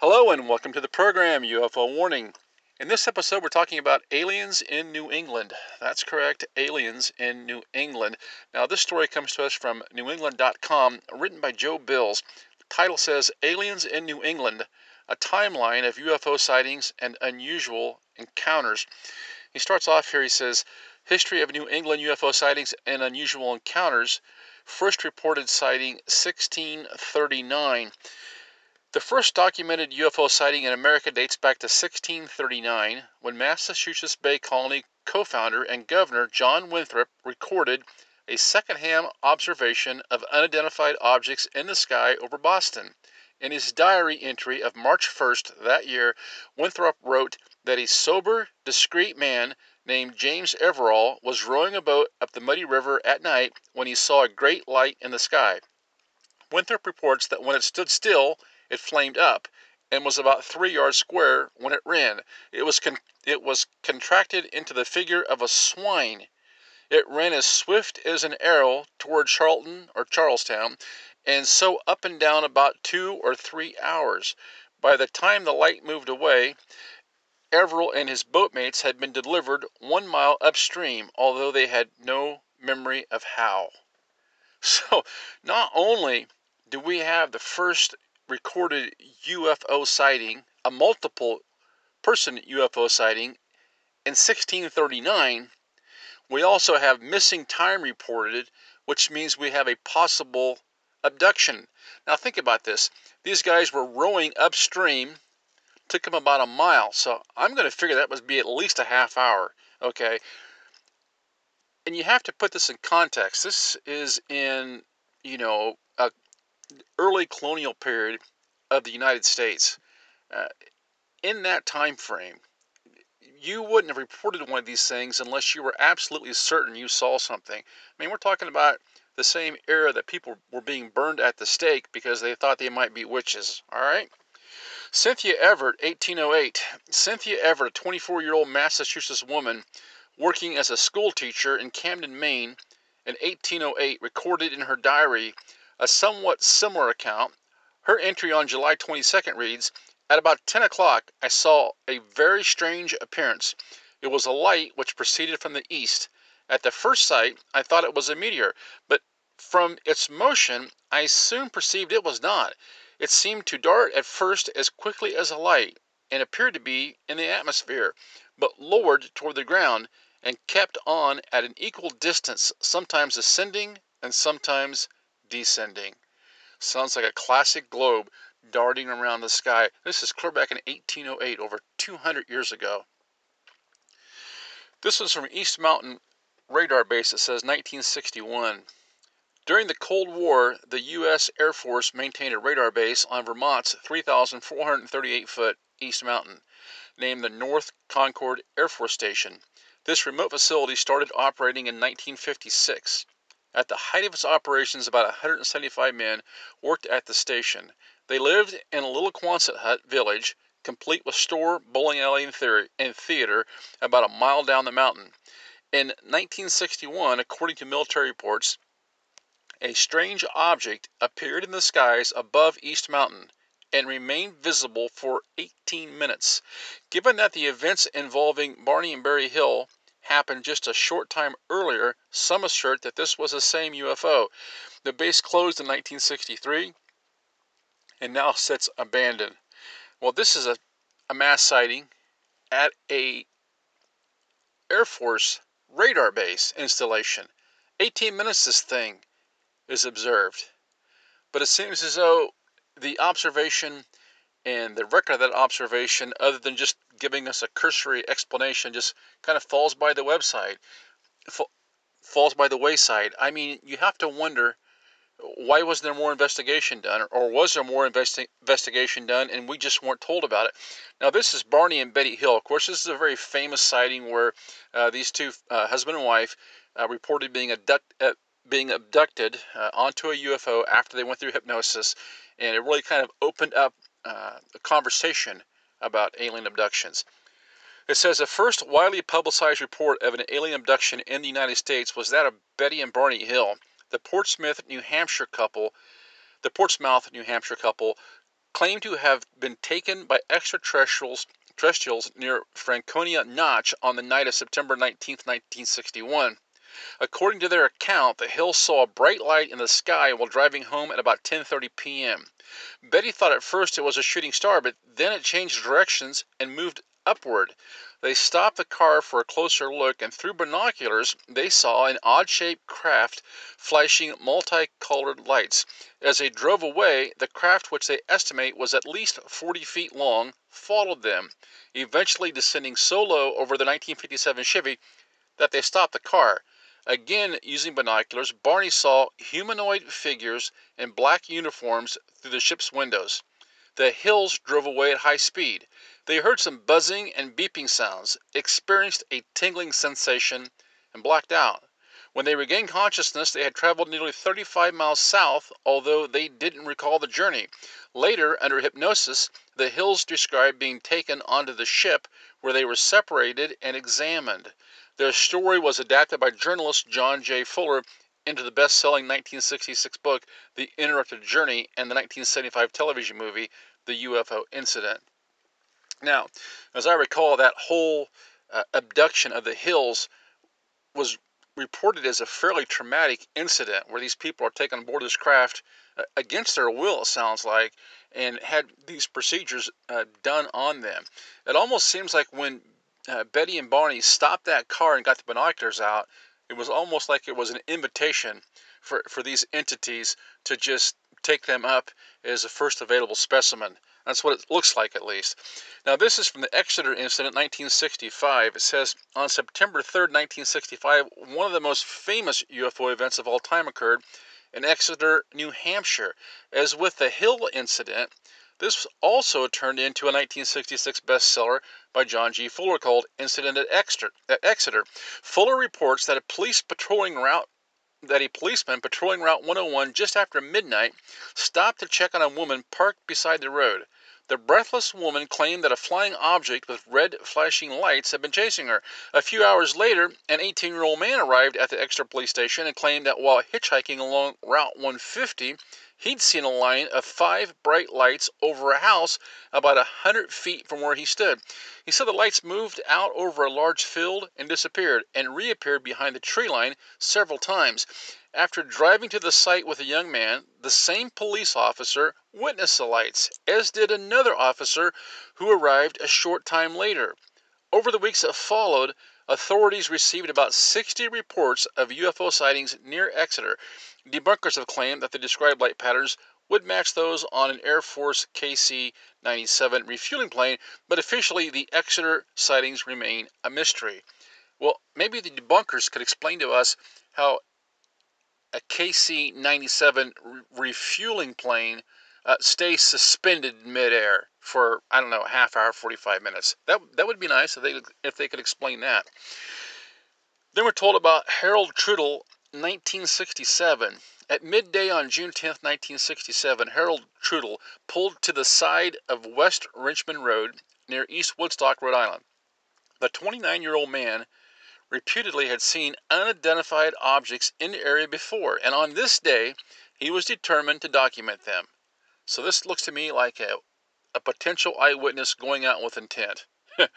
Hello, and welcome to the program UFO Warning. In this episode, we're talking about aliens in New England. That's correct, aliens in New England. Now, this story comes to us from newengland.com, written by Joe Bills. The title says Aliens in New England a timeline of UFO sightings and unusual encounters. He starts off here, he says, History of New England UFO sightings and unusual encounters. First reported sighting 1639. The first documented UFO sighting in America dates back to 1639 when Massachusetts Bay Colony co founder and governor John Winthrop recorded a secondhand observation of unidentified objects in the sky over Boston. In his diary entry of March 1st that year, Winthrop wrote that a sober, discreet man named James Everell was rowing a boat up the muddy river at night when he saw a great light in the sky. Winthrop reports that when it stood still it flamed up and was about three yards square when it ran. It was con- it was contracted into the figure of a swine. It ran as swift as an arrow toward Charlton or Charlestown, and so up and down about two or three hours. By the time the light moved away, Everell and his boatmates had been delivered one mile upstream, although they had no memory of how. So, not only do we have the first recorded UFO sighting, a multiple person UFO sighting in 1639, we also have missing time reported, which means we have a possible abduction. Now think about this. These guys were rowing upstream, took them about a mile. So I'm going to figure that must be at least a half hour. Okay. And you have to put this in context. This is in, you know, a early colonial period of the United States. Uh, in that time frame, you wouldn't have reported one of these things unless you were absolutely certain you saw something. I mean, we're talking about the same era that people were being burned at the stake because they thought they might be witches. All right? Cynthia Everett, 1808. Cynthia Everett, a 24 year old Massachusetts woman working as a school teacher in Camden, Maine, in 1808, recorded in her diary a somewhat similar account. Her entry on July 22nd reads At about 10 o'clock, I saw a very strange appearance. It was a light which proceeded from the east. At the first sight I thought it was a meteor, but from its motion I soon perceived it was not. It seemed to dart at first as quickly as a light, and appeared to be in the atmosphere, but lowered toward the ground, and kept on at an equal distance, sometimes ascending and sometimes descending. Sounds like a classic globe darting around the sky. This is clear back in 1808, over 200 years ago. This was from East Mountain radar base It says 1961. During the Cold War, the U.S. Air Force maintained a radar base on Vermont's 3,438 foot East Mountain, named the North Concord Air Force Station. This remote facility started operating in 1956. At the height of its operations, about 175 men worked at the station. They lived in a little Quonset hut village, complete with store, bowling alley, and theater, about a mile down the mountain. In 1961, according to military reports, a strange object appeared in the skies above East Mountain and remained visible for 18 minutes. Given that the events involving Barney and Betty Hill happened just a short time earlier, some assert that this was the same UFO. The base closed in 1963 and now sits abandoned. Well, this is a, a mass sighting at a Air Force radar base installation. 18 minutes this thing is observed. But it seems as though the observation and the record of that observation, other than just giving us a cursory explanation, just kind of falls by the website, falls by the wayside. I mean, you have to wonder why wasn't there more investigation done, or was there more investi- investigation done and we just weren't told about it? Now, this is Barney and Betty Hill. Of course, this is a very famous sighting where uh, these two, uh, husband and wife, uh, reported being, abduct- uh, being abducted uh, onto a UFO after they went through hypnosis, and it really kind of opened up uh, a conversation about alien abductions. It says the first widely publicized report of an alien abduction in the United States was that of Betty and Barney Hill the Portsmouth, New Hampshire couple, the Portsmouth, New Hampshire couple, claimed to have been taken by extraterrestrials terrestrials near Franconia Notch on the night of September 19, 1961. According to their account, the Hills saw a bright light in the sky while driving home at about 10:30 p.m. Betty thought at first it was a shooting star, but then it changed directions and moved upward. They stopped the car for a closer look, and through binoculars they saw an odd shaped craft flashing multicolored lights. As they drove away, the craft, which they estimate was at least 40 feet long, followed them, eventually descending so low over the 1957 Chevy that they stopped the car. Again, using binoculars, Barney saw humanoid figures in black uniforms through the ship's windows. The Hills drove away at high speed. They heard some buzzing and beeping sounds, experienced a tingling sensation, and blacked out. When they regained consciousness, they had traveled nearly 35 miles south, although they didn't recall the journey. Later, under hypnosis, the Hills described being taken onto the ship, where they were separated and examined. Their story was adapted by journalist John G. Fuller into the best selling 1966 book, The Interrupted Journey, and the 1975 television movie, The UFO Incident. Now, as I recall, that whole uh, abduction of the Hills was reported as a fairly traumatic incident where these people are taken aboard this craft uh, against their will, it sounds like, and had these procedures uh, done on them. It almost seems like when uh, Betty and Barney stopped that car and got the binoculars out, it was almost like it was an invitation for, for these entities to just take them up as a first available specimen. That's what it looks like, at least. Now, this is from the Exeter incident, 1965. It says on September 3rd, 1965, one of the most famous UFO events of all time occurred in Exeter, New Hampshire. As with the Hill incident, this also turned into a 1966 bestseller by John G. Fuller called Incident at Exeter. At Exeter. Fuller reports that a police patrolling route that a policeman patrolling Route 101 just after midnight stopped to check on a woman parked beside the road. The breathless woman claimed that a flying object with red flashing lights had been chasing her. A few hours later, an 18 year old man arrived at the Exeter police station and claimed that while hitchhiking along Route 150, he'd seen a line of five bright lights over a house about a hundred feet from where he stood. He said the lights moved out over a large field and disappeared, and reappeared behind the tree line several times. After driving to the site with a young man, the same police officer witnessed the lights, as did another officer who arrived a short time later. Over the weeks that followed, authorities received about 60 reports of UFO sightings near Exeter. Debunkers have claimed that the described light patterns would match those on an Air Force KC 97 refueling plane, but officially the Exeter sightings remain a mystery. Well, maybe the debunkers could explain to us how a KC 97 refueling plane uh, stays suspended midair for, I don't know, half hour, 45 minutes. That, that would be nice if they, if they could explain that. Then we're told about Harold Trudel, 1967. At midday on June 10, 1967, Harold Trudel pulled to the side of West Richmond Road near East Woodstock, Rhode Island. The 29 year old man reputedly had seen unidentified objects in the area before, and on this day he was determined to document them. So this looks to me like a, a potential eyewitness going out with intent.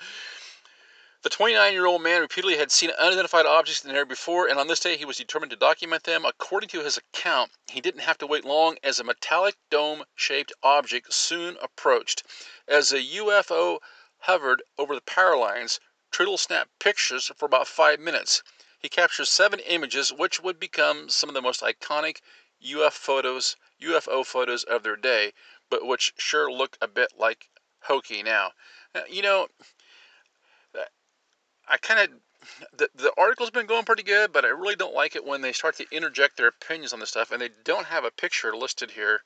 The 29 year old man repeatedly had seen unidentified objects in the area before, and on this day he was determined to document them. According to his account, he didn't have to wait long as a metallic dome shaped object soon approached. As the UFO hovered over the power lines, Trudel snapped pictures for about five minutes. He captured seven images, which would become some of the most iconic UFO photos, UFO photos of their day, but which sure look a bit like hokey now. You know, I kind of the, the article's been going pretty good, but I really don't like it when they start to interject their opinions on this stuff, and they don't have a picture listed here,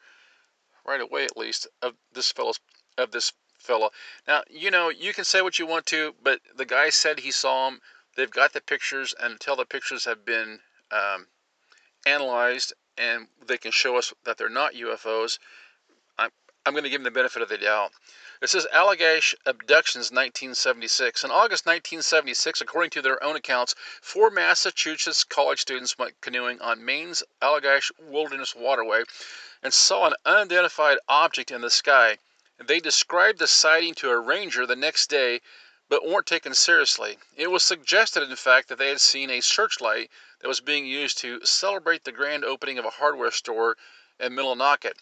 right away at least, of this fellow's of this fellow. Now, you know, you can say what you want to, but the guy said he saw him. They've got the pictures, and until the pictures have been um, analyzed and they can show us that they're not UFOs, I'm, going to give them the benefit of the doubt. It says Allagash abductions 1976. In August 1976, according to their own accounts, four Massachusetts college students went canoeing on Maine's Allagash Wilderness Waterway and saw an unidentified object in the sky. They described the sighting to a ranger the next day, but weren't taken seriously. It was suggested, in fact, that they had seen a searchlight that was being used to celebrate the grand opening of a hardware store in Millinocket.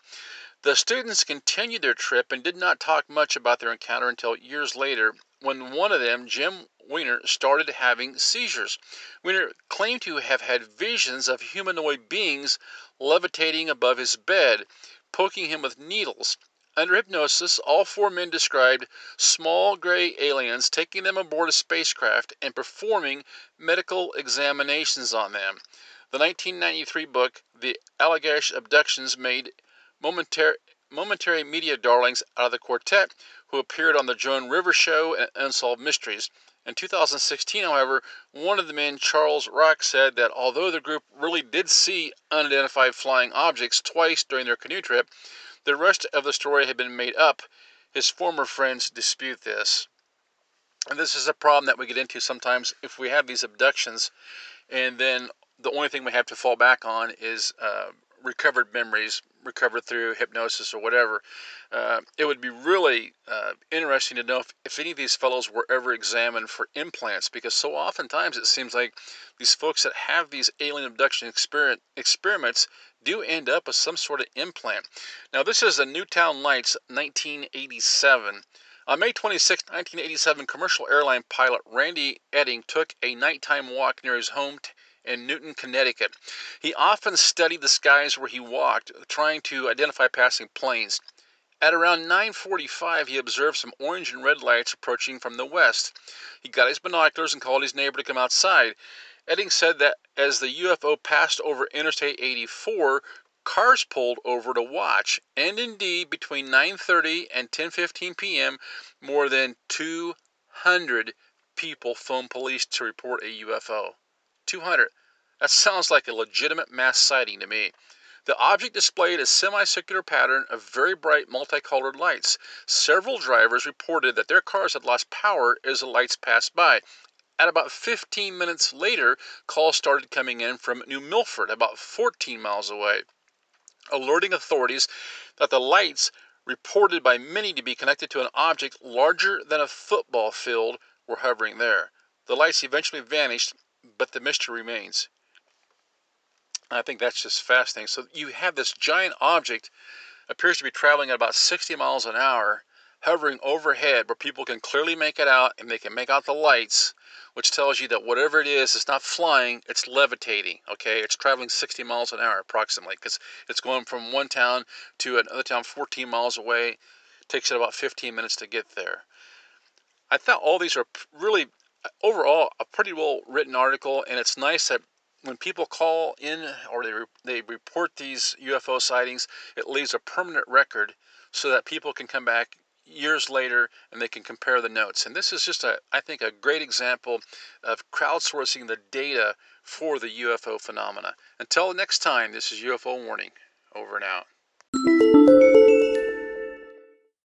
The students continued their trip and did not talk much about their encounter until years later when one of them, Jim Weiner, started having seizures. Weiner claimed to have had visions of humanoid beings levitating above his bed, poking him with needles. Under hypnosis, all four men described small gray aliens taking them aboard a spacecraft and performing medical examinations on them. The 1993 book, The Allagash Abductions, made momentary, momentary media darlings out of the quartet who appeared on the Joan Rivers Show and Unsolved Mysteries. In 2016, however, one of the men, Charles Rak, said that although the group really did see unidentified flying objects twice during their canoe trip, the rest of the story had been made up. His former friends dispute this. And this is a problem that we get into sometimes if we have these abductions, and then the only thing we have to fall back on is uh, recovered memories, recovered through hypnosis or whatever. Uh, it would be really uh, interesting to know if, if any of these fellows were ever examined for implants, because so oftentimes it seems like these folks that have these alien abduction experiment, experiments do end up with some sort of implant. Now, this is the Newtown Lights 1987. On May 26, 1987, commercial airline pilot Randy Etting took a nighttime walk near his home in Newtown, Connecticut. He often studied the skies where he walked, trying to identify passing planes. At around 9:45 he observed some orange and red lights approaching from the west. He got his binoculars and called his neighbor to come outside. Etting said that as the UFO passed over Interstate 84, cars pulled over to watch, and indeed between 9:30 and 10:15 p.m. more than 200 people phoned police to report a UFO. 200. That sounds like a legitimate mass sighting to me. The object displayed a semicircular pattern of very bright multicolored lights. Several drivers reported that their cars had lost power as the lights passed by. At about 15 minutes later, calls started coming in from New Milford, about 14 miles away, alerting authorities that the lights, reported by many to be connected to an object larger than a football field, were hovering there. The lights eventually vanished but the mystery remains. I think that's just fascinating. So you have this giant object appears to be traveling at about 60 miles an hour, hovering overhead where people can clearly make it out and they can make out the lights, which tells you that whatever it is, it's not flying, it's levitating. Okay, it's traveling 60 miles an hour approximately because it's going from one town to another town 14 miles away. It takes it about 15 minutes to get there. I thought all these are really overall a pretty well written article, and it's nice that when people call in or they re- they report these UFO sightings, it leaves a permanent record so that people can come back years later and they can compare the notes. And this is just a I think a great example of crowdsourcing the data for the UFO phenomena. Until next time, this is UFO Warning. Over and out.